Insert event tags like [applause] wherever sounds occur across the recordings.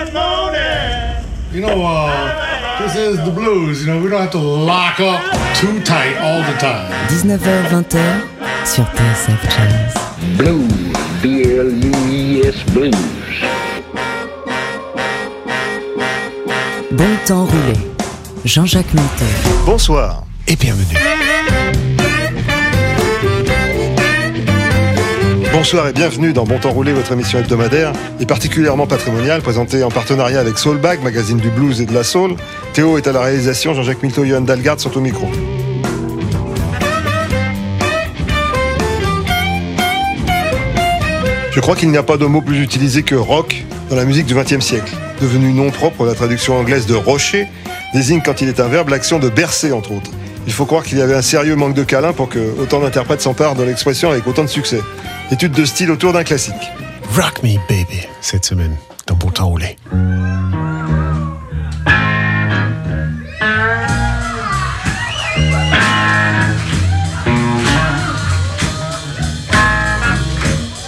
You know, uh, this is the blues. You know, we don't have to lock up too tight all the time. 19h-20h sur TSF Jazz. Blues, B-L-U-E-S Blues. Bon temps roulé. Jean-Jacques Minter. Bonsoir et bienvenue. Bonsoir et bienvenue dans Bon Temps Roulé, votre émission hebdomadaire et particulièrement patrimoniale, présentée en partenariat avec Soulbag, magazine du blues et de la soul. Théo est à la réalisation, Jean-Jacques Milto et Johan Dalgard sont au micro. Je crois qu'il n'y a pas de mot plus utilisé que rock dans la musique du XXe siècle. Devenu nom propre, la traduction anglaise de rocher désigne quand il est un verbe l'action de bercer entre autres. Il faut croire qu'il y avait un sérieux manque de câlin pour que autant d'interprètes s'emparent de l'expression avec autant de succès. Étude de style autour d'un classique. Rock Me Baby cette semaine dans Bon Temps Roulé.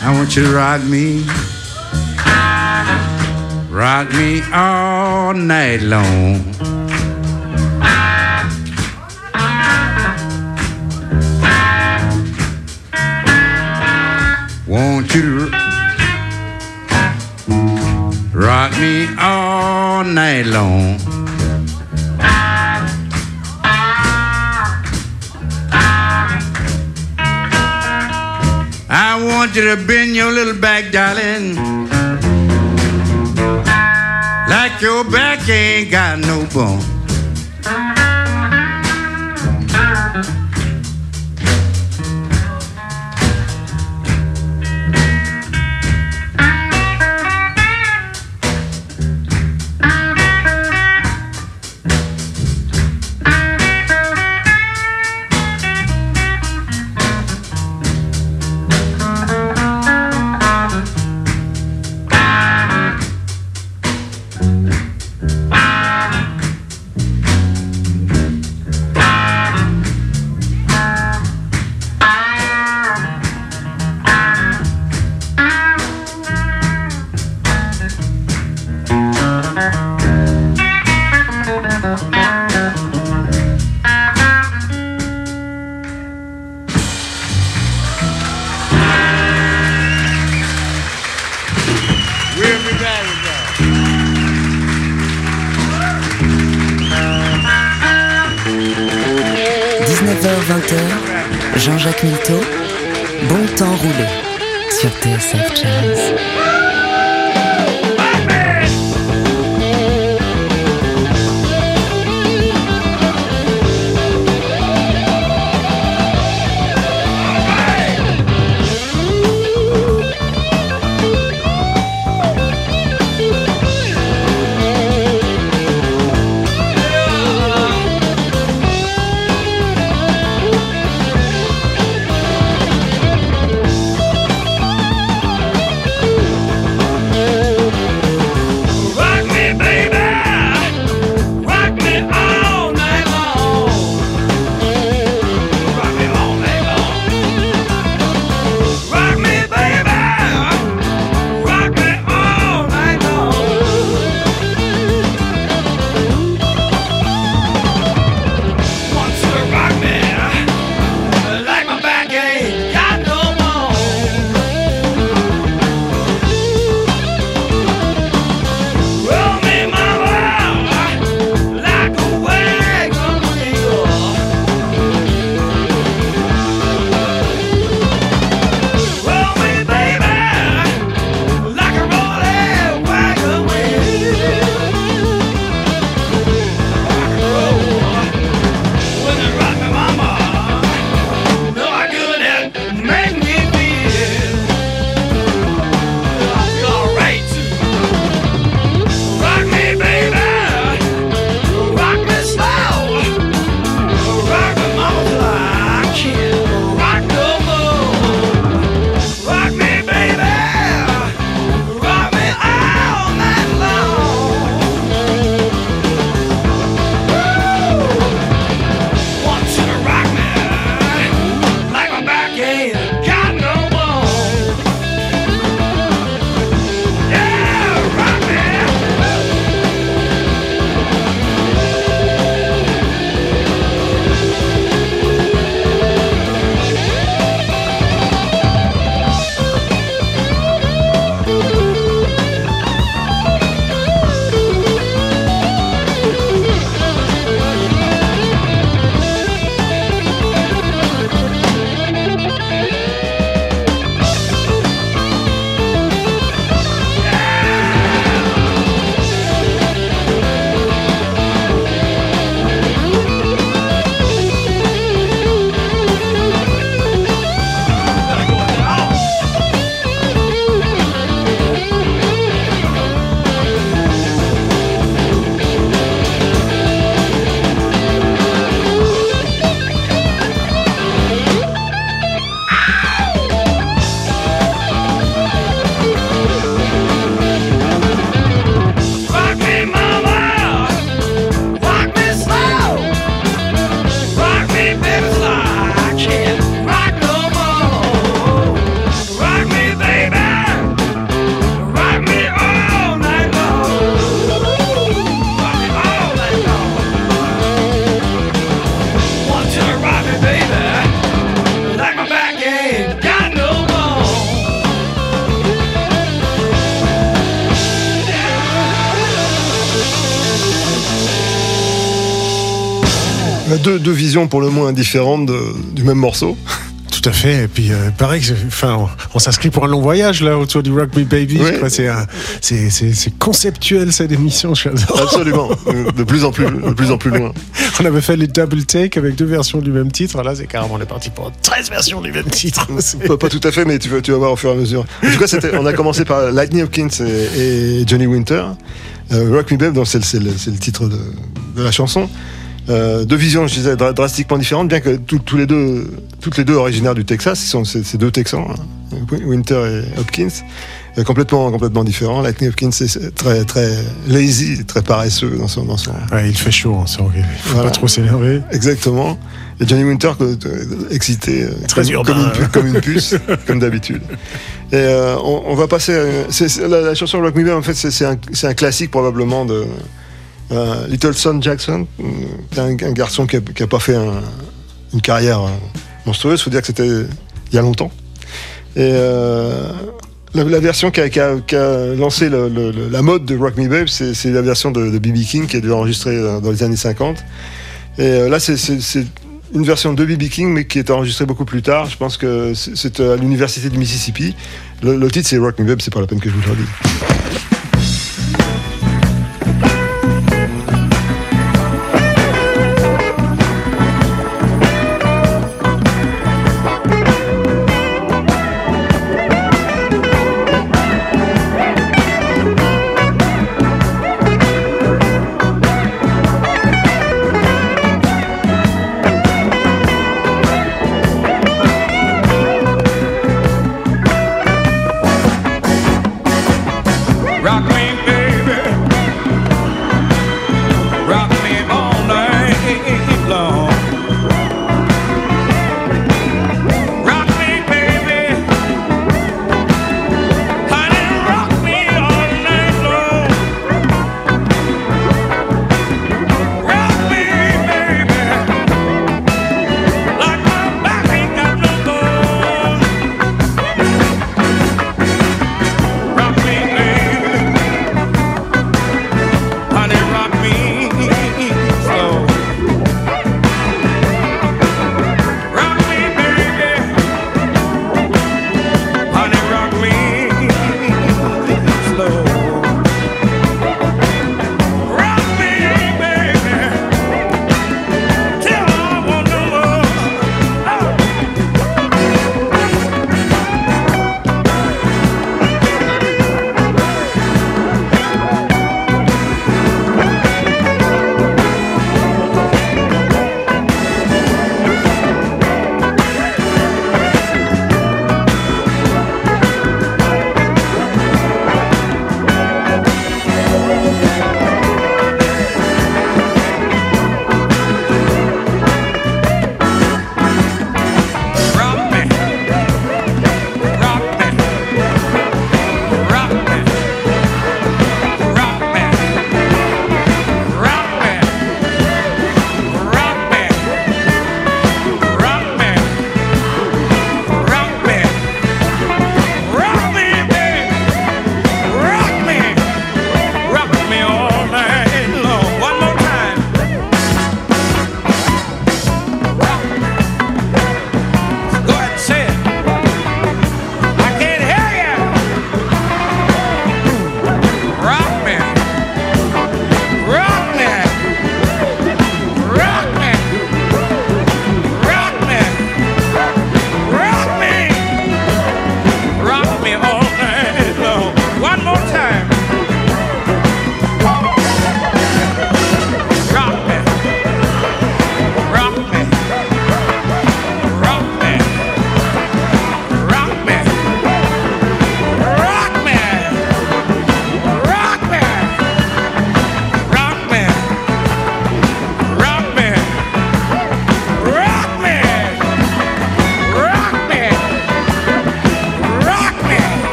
I want you to rock me, rock me all night long. Rock me all night long. I want you to bend your little back, darling. Like your back ain't got no bone. Deux, deux visions pour le moins différentes de- du même morceau. [laughs] Tout à fait. Et puis, euh, pareil, enfin, on, on s'inscrit pour un long voyage là autour du Rock Me Baby. Oui. C'est conceptuel cette émission. Absolument. de plus en plus, de plus en plus loin. [laughs] On avait fait les double take avec deux versions du même titre. Là, c'est carrément on est parti pour 13 versions du même titre. [laughs] Pas, pas tout à fait, mais tu vas, tu vas voir au fur et à mesure. En tout cas, on a commencé par Lightning Hopkins et, et Johnny Winter. Euh, Rock Me Babe, donc c'est le, titre de, de la chanson. Euh, deux visions, je disais, dra- drastiquement différentes, bien que tous tous les deux, toutes les deux originaires du Texas, ils sont ces ces deux Texans, hein, Winter et Hopkins, euh, complètement, complètement différents. Lightning Hopkins c'est très, très lazy, très paresseux dans son, dans son, Ouais, il fait chaud, hein, c'est ok. Il faut Voilà. pas trop s'énerver. Exactement. Et Johnny Winter, excité, euh, Très comme, urbain, comme une, pu- comme une puce, [laughs] comme d'habitude. Et euh, on, on va passer. à- la, la chanson Rock Me Babe, en fait, c'est un, c'est un classique probablement de euh, Little Son Jackson, euh, qui est un, garçon qui n'a pas fait un- une carrière euh, monstrueuse. Il faut dire que c'était il y a longtemps. Et euh, la, version qui a, a- lancé la mode de Rock Me Babe, c'est c'est la version de B.B. King qui a dû enregistrer euh, dans les années 50. Et euh, là, c'est- c'est c'est une version de B.B. King, mais qui est enregistrée beaucoup plus tard. Je pense que c'est- c'est à l'université du Mississippi. Le, le titre, c'est Rock Me Babe, c'est pas la peine que je vous le redise.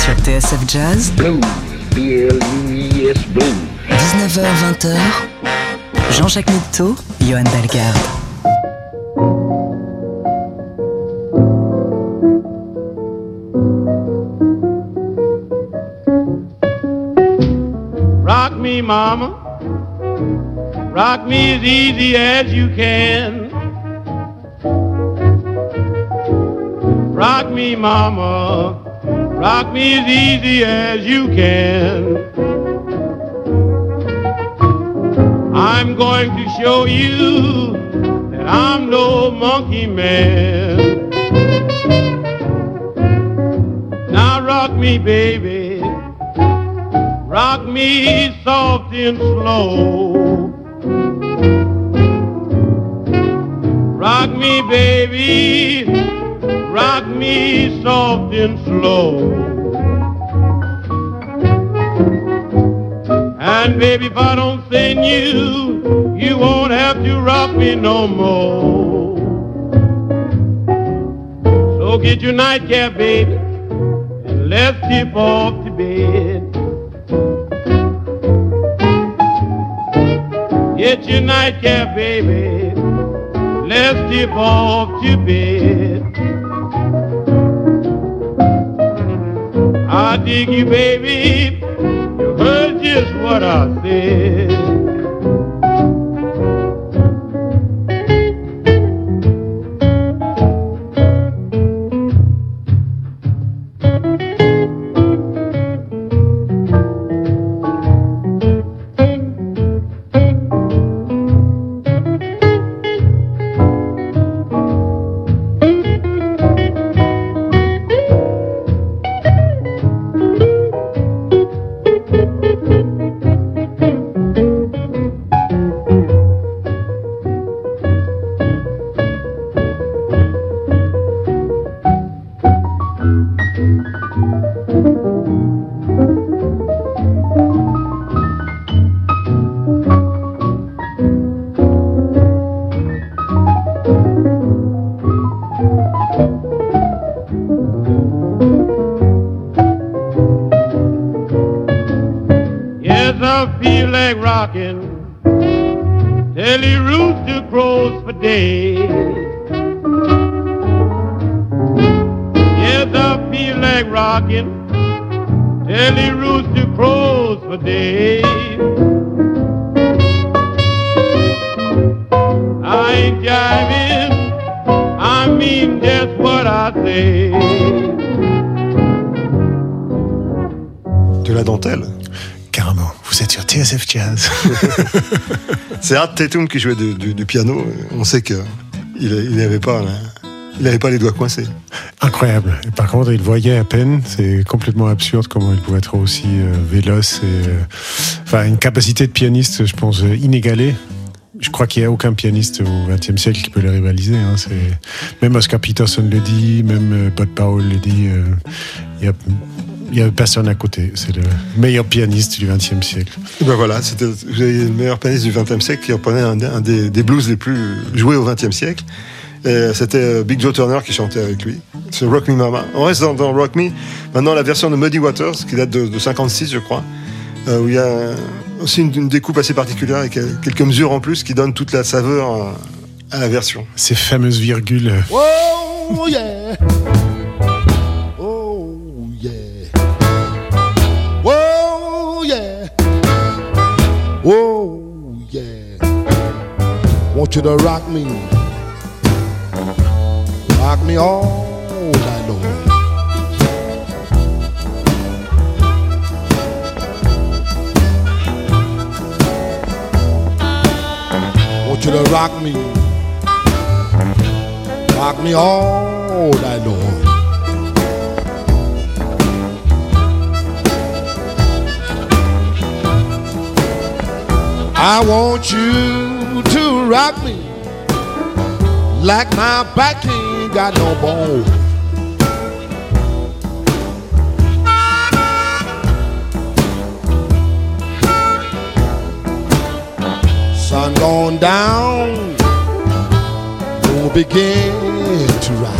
Sur TSF Jazz. Blues, B-L-U-E-S Blues. 19h-20h. Jean-Jacques Milteau, Johan Dalgarde. Rock me, mama. Rock me as easy as you can. Rock me as easy as you can. I'm going to show you that I'm no monkey man. Now rock me, baby. Rock me soft and slow. Rock me, baby. Rock me soft and slow. And baby, if I don't send you, you won't have to rock me no more. So get your nightcap, baby, and let's tip off to bed. Get your nightcap, baby. Let's tip off to bed. I dig you, baby. Heard just what. C'est Art Tatum qui jouait du, piano. On sait que il il n'avait pas, il avait pas les doigts coincés. Incroyable. Et par contre, il voyait à peine. C'est complètement absurde comment il pouvait être aussi euh, véloce et euh, enfin une capacité de pianiste, je pense, euh, inégalée. Je crois qu'il n'y a aucun pianiste au XXe siècle qui peut le rivaliser. hein. Même Oscar Peterson le dit, même Bud Powell le dit. Il y a personne à côté. C'est le meilleur pianiste du XXe siècle. Et ben voilà, c'était le meilleur pianiste du XXe siècle qui reprenait un, un des, des blues les plus joués au XXe siècle. Et C'était euh, Big Joe Turner qui chantait avec lui. C'est Rock Me Mama. On reste dans, dans Rock Me. Maintenant, la version de Muddy Waters, qui date de, de 56, je crois, euh, où il y a aussi une, une découpe assez particulière avec euh, quelques mesures en plus qui donnent toute la saveur euh, à la version. Ces fameuses virgules. Oh yeah. Oh yeah. Want you to rock me. Rock me all night long. Want you to rock me. Rock me all night I want you to rock me like my back ain't got no bone. Sun gone down, moon begin to rise.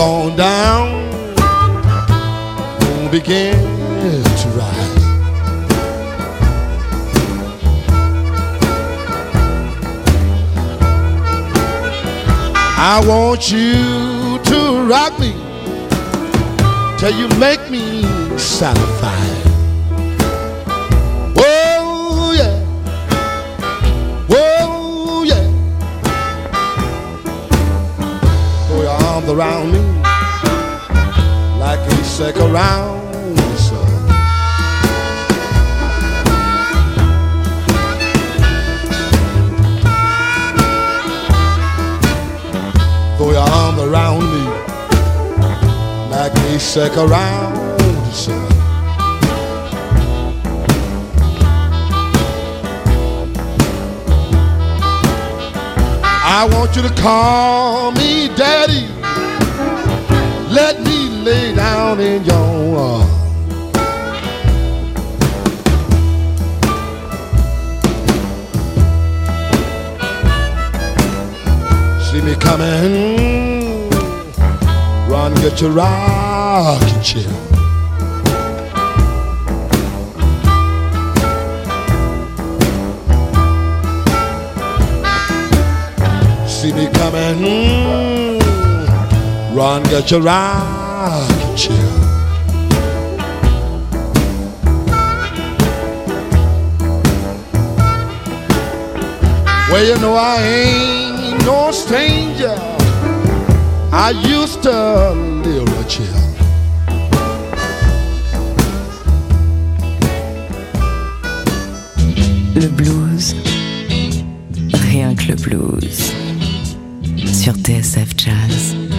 Gone down, moon begins to rise. I want you to rock me till you make me satisfied. Whoa, yeah. Whoa, yeah. Throw your arms around me stick around. Throw your arm around me like a stick around. Son. I want you to call me daddy. Let down in your arms. See me coming, run, get your rocking chair. See me coming, run, get your rocking chair. Well, you know I ain't no stranger. I used to live right here. Le blues. Rien que le blues. Sur TSF Jazz.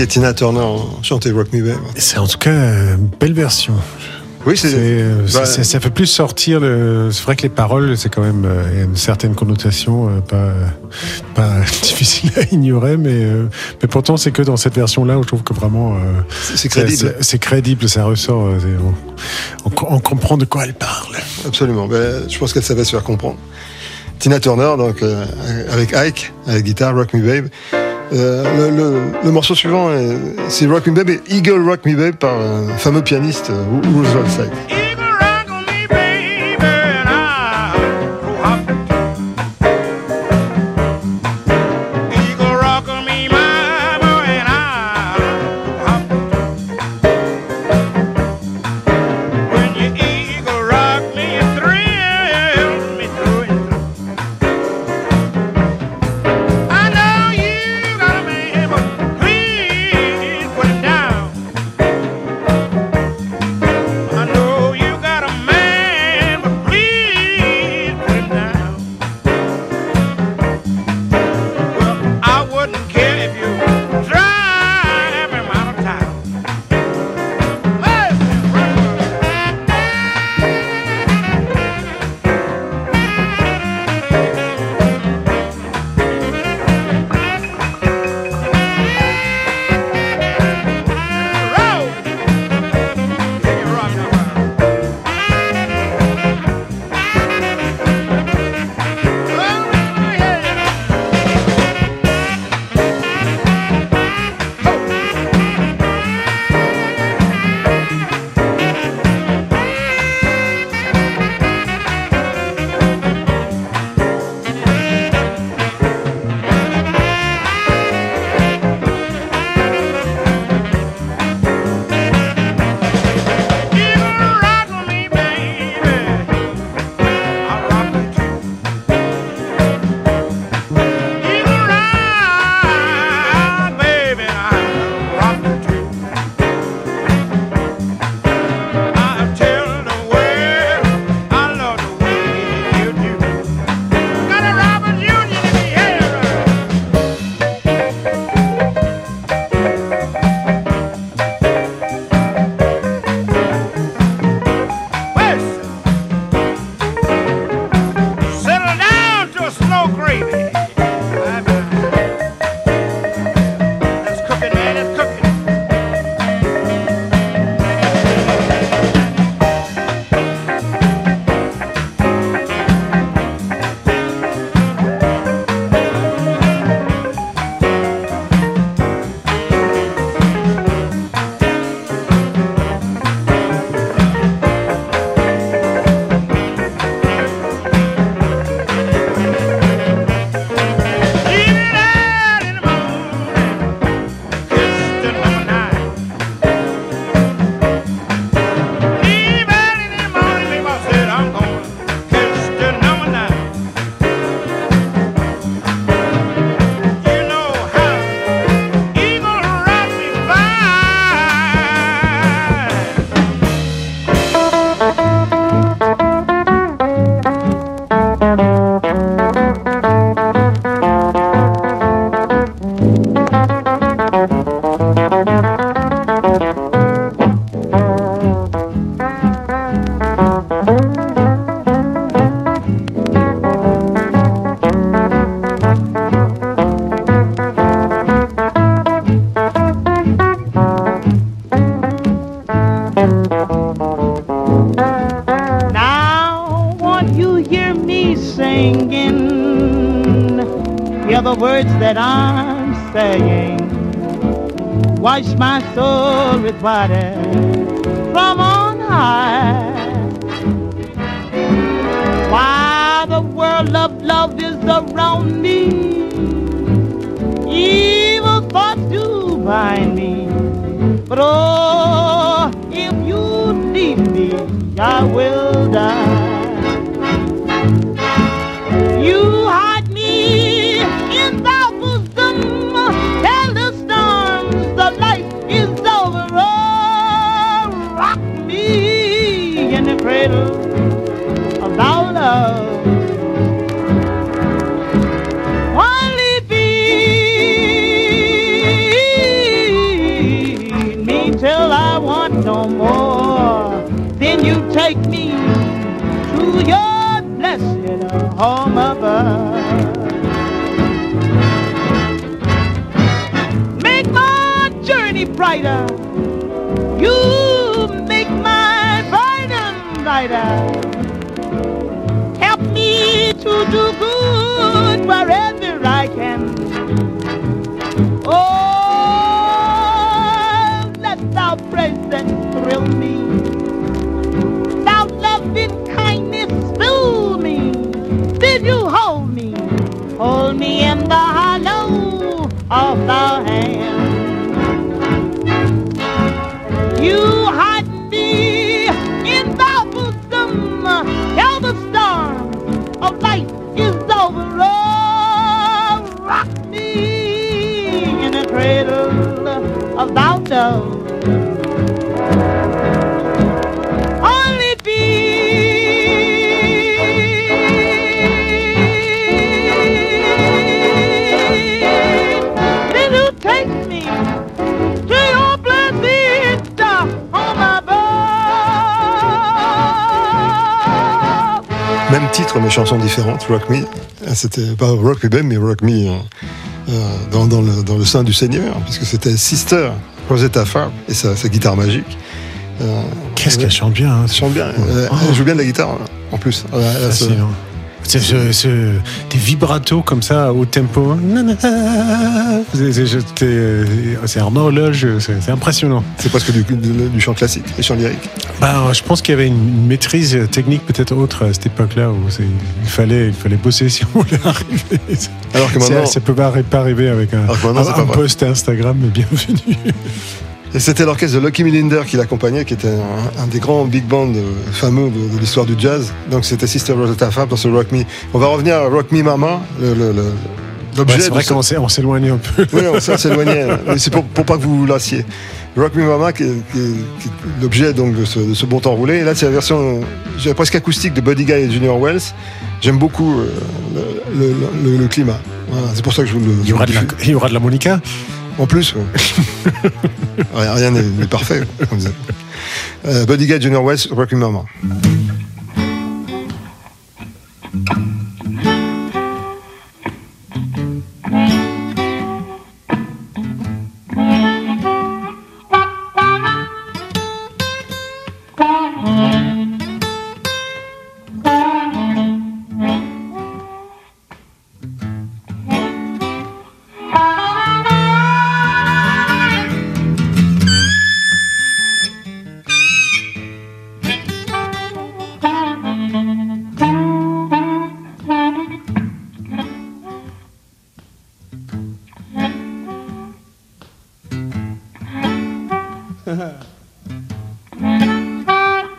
Et Tina Turner ont chanté Rock Me Babe. C'est en tout cas une belle version. Oui, C'est, euh, bah, c'est- ça fait plus sortir le. C'est vrai que les paroles, c'est quand même euh, il y a une certaine connotation euh, pas [laughs] pas [laughs] difficile à ignorer, mais euh, mais pourtant c'est que dans cette version-là où je trouve que vraiment euh, c'est crédible. C'est, crédible, ça ressort. euh, on, on- comprend de quoi elle parle. Absolument. Ben, je pense qu'elle savait se faire comprendre. Tina Turner, donc, euh, avec Ike, à la guitare, Rock Me Babe. Euh, le, morceau suivant, c'est Rock Me Baby, Eagle Rock Me Baby par un fameux pianiste, euh, Rules Roadside. nobody. brighter. You make my burden lighter. Help me to do good wherever I can. Oh, let thou presence thrill me. Thou loving kindness fill me. Did you hold me? Hold me in the hollow of thy hand. Même titre, mais chanson différente, Rock Me. Ah, C'était pas Rock Me mais Rock Me euh, euh, dans le sein du Seigneur, puisque c'était Sister Rosetta Farb et sa, sa guitare magique. Euh, Qu'est-ce qu'elle chante bien. Hein, elle chante bien. Elle, elle joue bien de la guitare en plus. Elle a ce- ce- ce- des vibratos comme ça au tempo. C'est- un horloge, c'est impressionnant. C'est presque du, du, du chant classique, du chant lyrique. Bah, je pense qu'il y avait une maîtrise technique peut-être autre à cette époque-là où il fallait, il fallait bosser [laughs] si on voulait arriver. Alors que Ça- maintenant, ça peut pas, arri- pas arriver avec un, un- post Instagram, mais bienvenue. Et c'était l'orchestre de Lucky Millinder qui l'accompagnait, qui était un, un des grands big bands euh, fameux de, de l'histoire du jazz. Donc c'était Sister Rosetta Farb dans ce Rock Me. On va revenir à Rock Me Mama, le- le- le- l'objet Ouais, c'est vrai qu'on s'éloignait un peu. Oui, on s'éloignait, mais c'est pour, pour pas que vous vous lassiez. Rock Me Mama, qui, est- l'objet donc de ce, de ce bon temps roulé. Et là, c'est la version presque acoustique de Buddy Guy et Junior Wells. J'aime beaucoup euh, le, le- le- le climat. Voilà, c'est pour ça que je vous le. Il y aura de la, il y aura de la Monica. En plus, ouais. [laughs] rien n'est parfait. comme. Euh, Guy, Junior Wells, Rock Me Mama.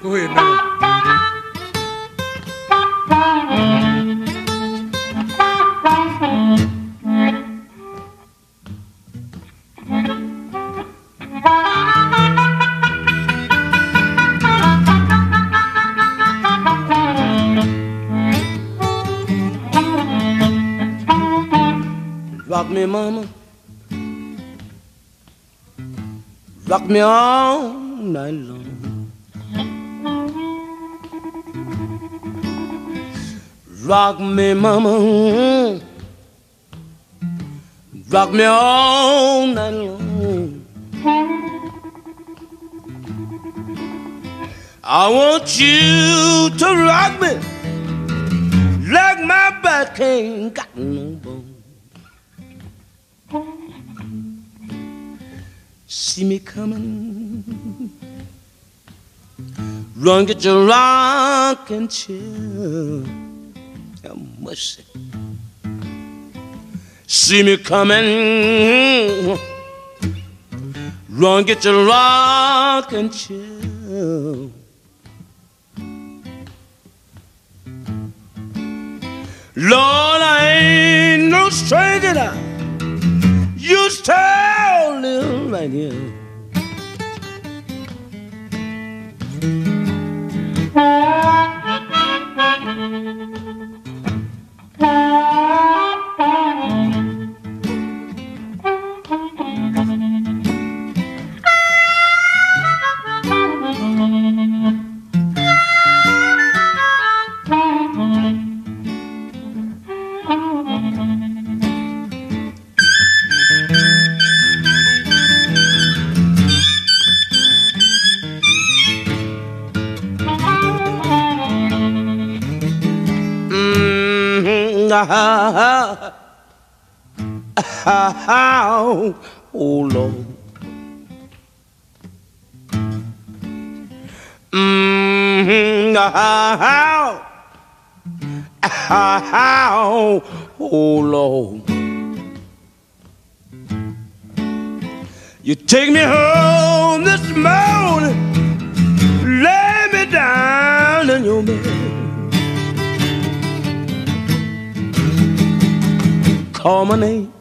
Ahead, man. Rock me, mama. Rock me all night long. Rock me, mama. Rock me all night long. I want you to rock me like my back ain't got no bone. See me coming. Run, get your rocking chair. Mercy. See me coming. Run, get your rocking chair. Lord, I ain't no stranger. You still live right here. Mm, ah, oh Lord. Mm, ah, ah, ah, ah, oh Lord. You take me home this morning, lay me down in your bed. Call my name.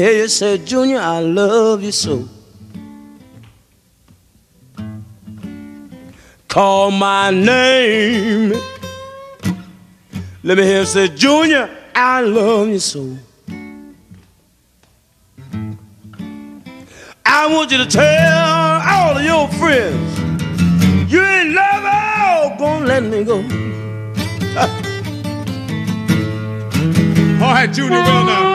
Hear you say, Junior, I love you so. Call my name. Let me hear you say, Junior, I love you so. I want you to tell all of your friends you ain't never gonna let me go. [laughs] All right, Junior, well now.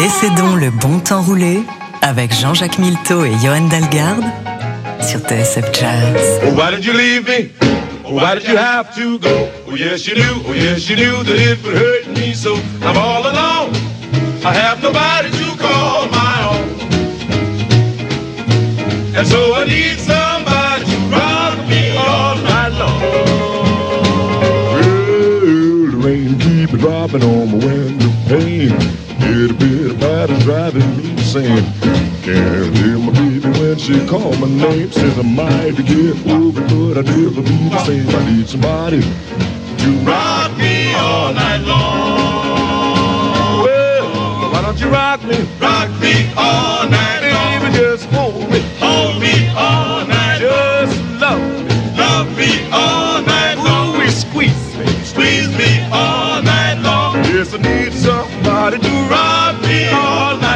Laissez donc le bon temps rouler avec Jean-Jacques Milteau et Johan Dalgarde sur TSF Jazz. Oh, why did you leave me? Oh, why did you have to go? Oh, yes, you knew, oh, yes, you knew that it would hurt me so. I'm all alone. I have nobody to call my own. And so I need somebody to rock me all night long. Well, the rain keep dropping on my window pane. A bit about it driving me insane. Can't hear my baby when she call my name. Says I might get over, but I never be the same. I need somebody to Rock me all night long. Well, why don't you rock me? Rock me all night long. Baby, just hold me. Hold me all night. Just love me. Love me all night long. Ooh, squeeze me. Squeeze me all night long. Yes, I need somebody to all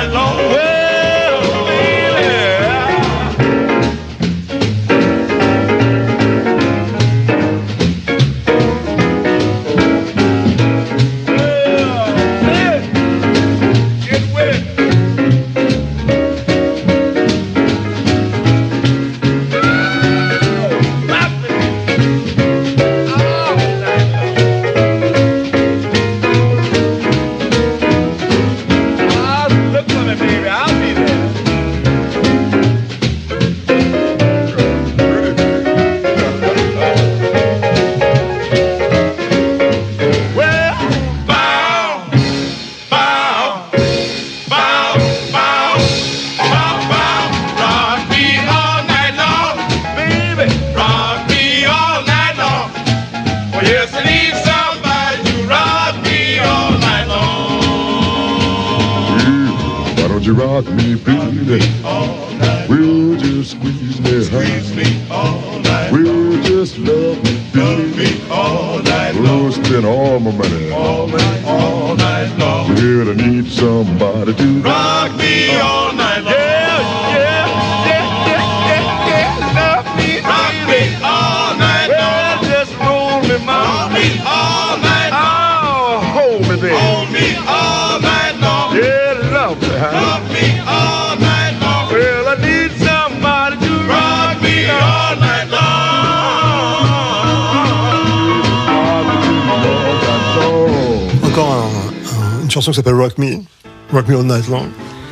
Me All Night Long.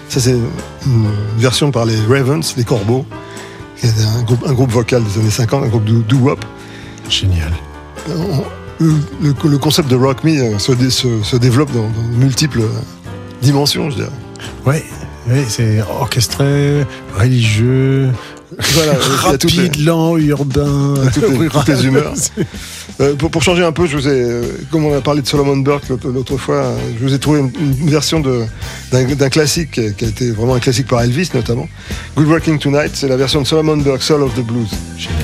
Ça, c'est une version par les Ravens, les Corbeaux, qui était un groupe, un groupe vocal des années 50, un groupe de doo-wop. Génial. Le, le- le concept de Rock Me euh, se, dé- se- se développe dans, dans multiples euh, dimensions, je dirais. Ouais, ouais c'est orchestré, religieux, Voilà, les- rapide, lent, urbain, [laughs] toutes les, [laughs] toutes les humeurs. [laughs] Euh, pour, pour changer un peu, je vous ai, euh, comme on a parlé de Solomon Burke l'autre fois, euh, je vous ai trouvé une, une version de- d'un classique qui a, qui a été vraiment un classique par Elvis notamment. Good Working Tonight, c'est la version de Solomon Burke, Soul of the Blues. Génial.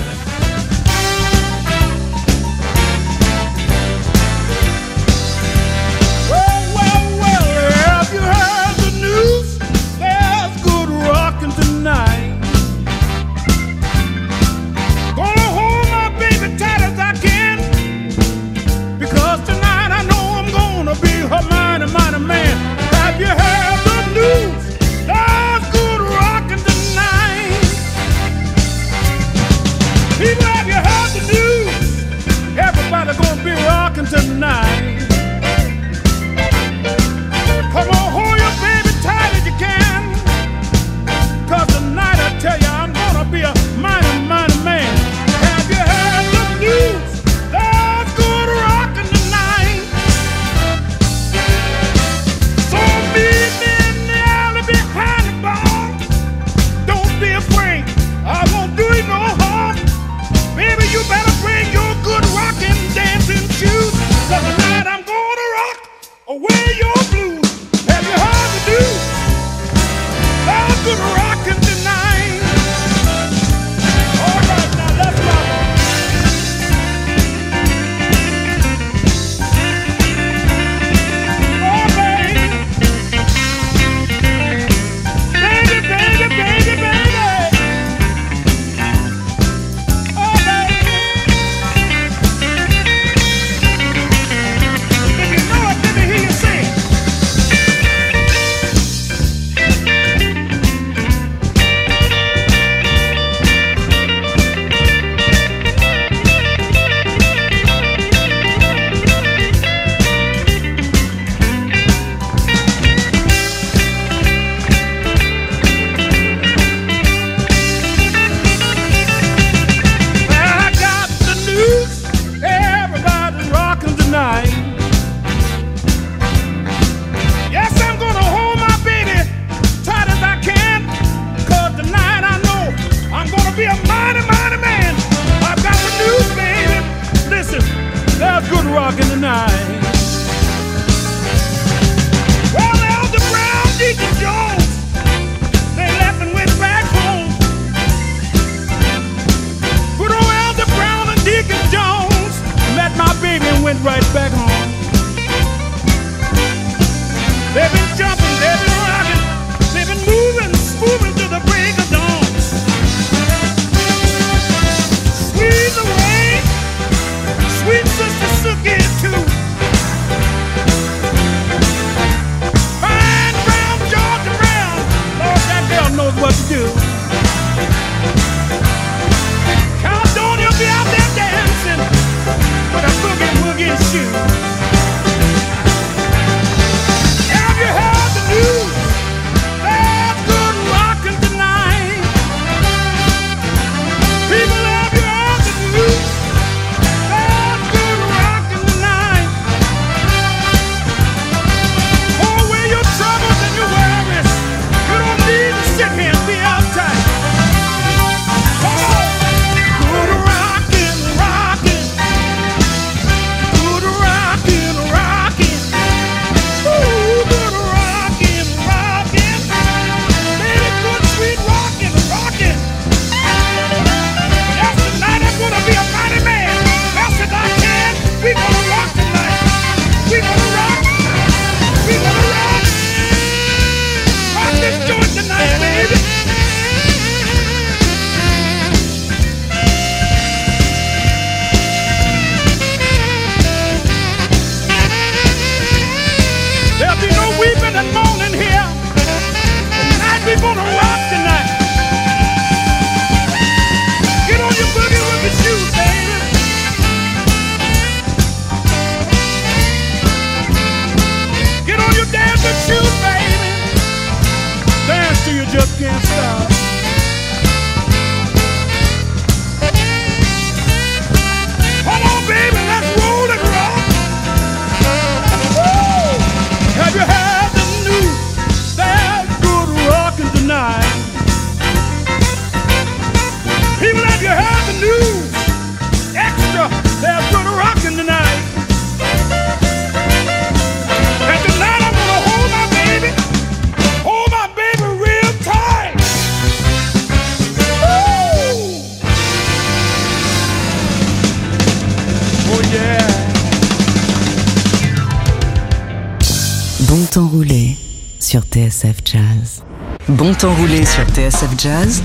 Bon temps roulé sur TSF Jazz.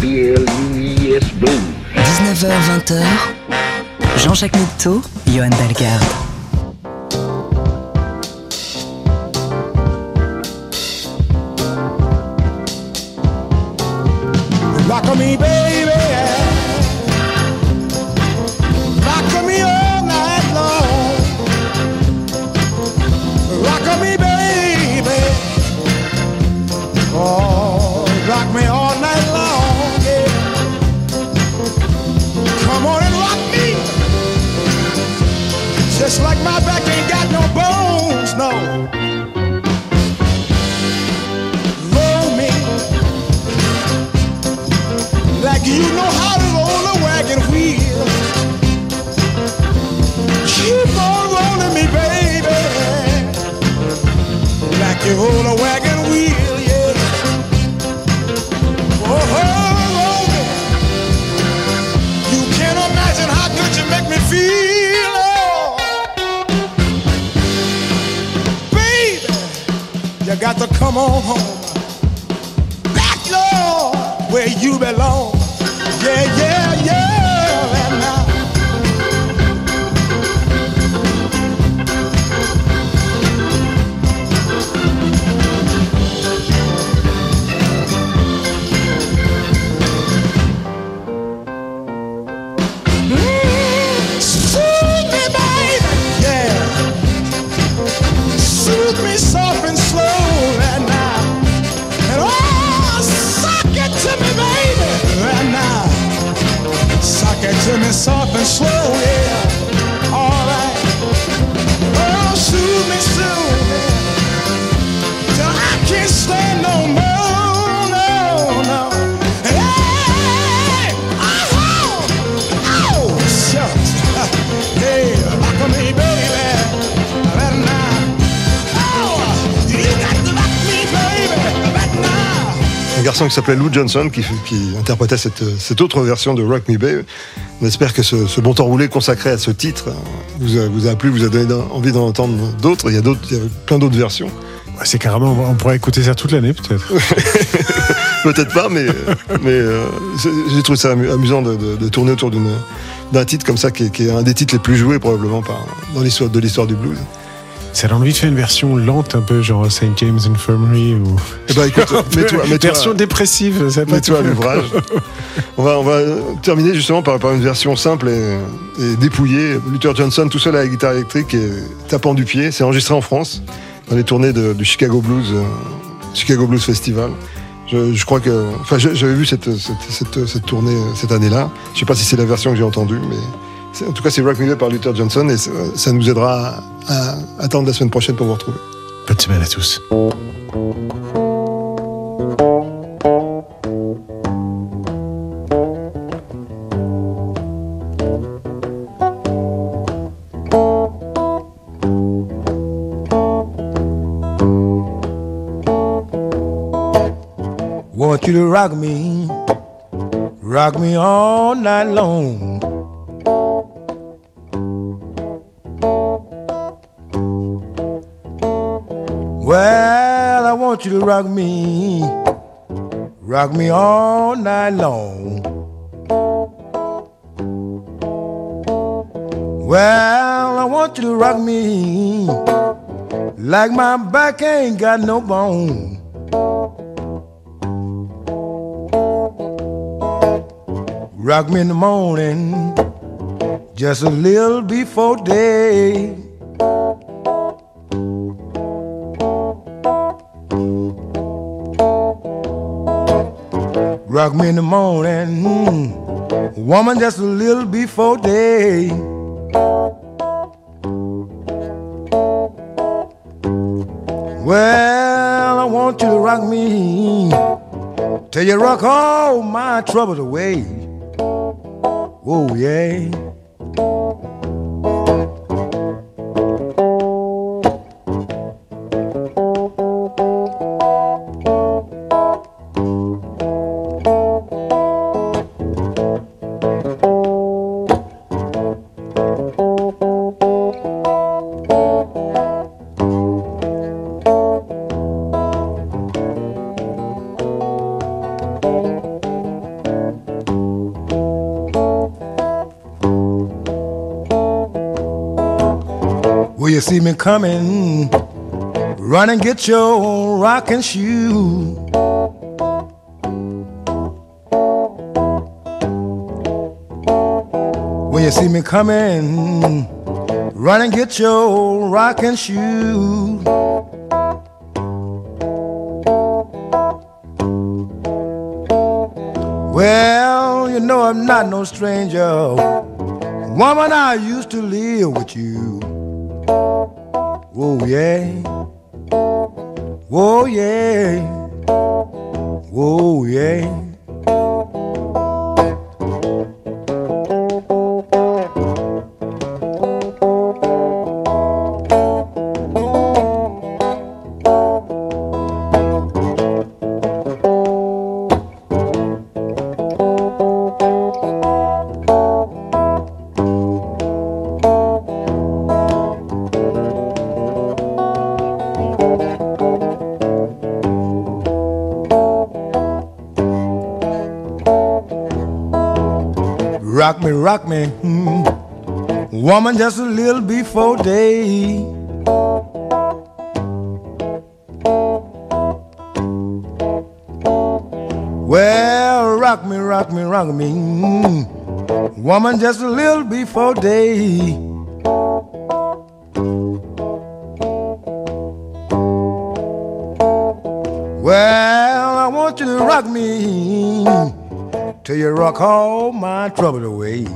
B-L-U-E-S Blues. 19h-20h. Jean-Jacques Milteau, Johan Dalgarde. Garçon qui s'appelait Lou Johnson qui, qui interprétait cette, cette autre version de Rock Me Babe. On espère que ce, ce bon temps roulé consacré à ce titre vous a, vous a plu, vous a donné envie d'en entendre d'autres. Il y a d'autres, il y a plein d'autres versions. C'est carrément, on pourrait écouter ça toute l'année peut-être. [laughs] Peut-être pas, mais, mais euh, j'ai trouvé ça amu- amusant de, de- de tourner autour d'un titre comme ça qui est, qui est un des titres les plus joués probablement par, dans l'histoire de l'histoire du blues. Ça donne envie de faire une version lente un peu genre St. James Infirmary ou. Eh ben, écoute, [laughs] mets-toi- mets-toi- version dépressive, ça Mets-toi à l'ouvrage. [laughs] on, va, on va terminer justement par, par une version simple et, et dépouillée. Luther Johnson tout seul à la guitare électrique et tapant du pied. C'est enregistré en France dans les tournées de- du Chicago Blues, euh, Chicago Blues Festival. Je, je crois que, enfin, j'avais vu cette, cette, cette- cette tournée euh, cette année-là. Je sais pas si c'est la version que j'ai entendue, mais en tout cas, c'est Rock Me Up par Luther Johnson et ça, nous aidera à, à attendre la semaine prochaine pour vous retrouver. Bonne semaine à tous. Want you to rock me, rock me all night long. Want you to rock me, rock me all night long. Well, I want you to rock me like my back ain't got no bone. Rock me in the morning, just a little before day. Rock me in the morning, mm, woman, just a little before day. Well, I want you to rock me till you rock all my troubles away. Oh, yeah. See me coming, run and get your rocking shoe. When you see me coming, run and get your rocking shoe. Well, you know I'm not no stranger. Woman, I used to live with you. Oh, yeah. Oh, yeah. Oh, yeah. Me, rock me, mm. woman, just a little before day. Well, rock me, rock me, rock me, mm. woman, just a little before day. Well, I want you to rock me till you rock all my trouble away.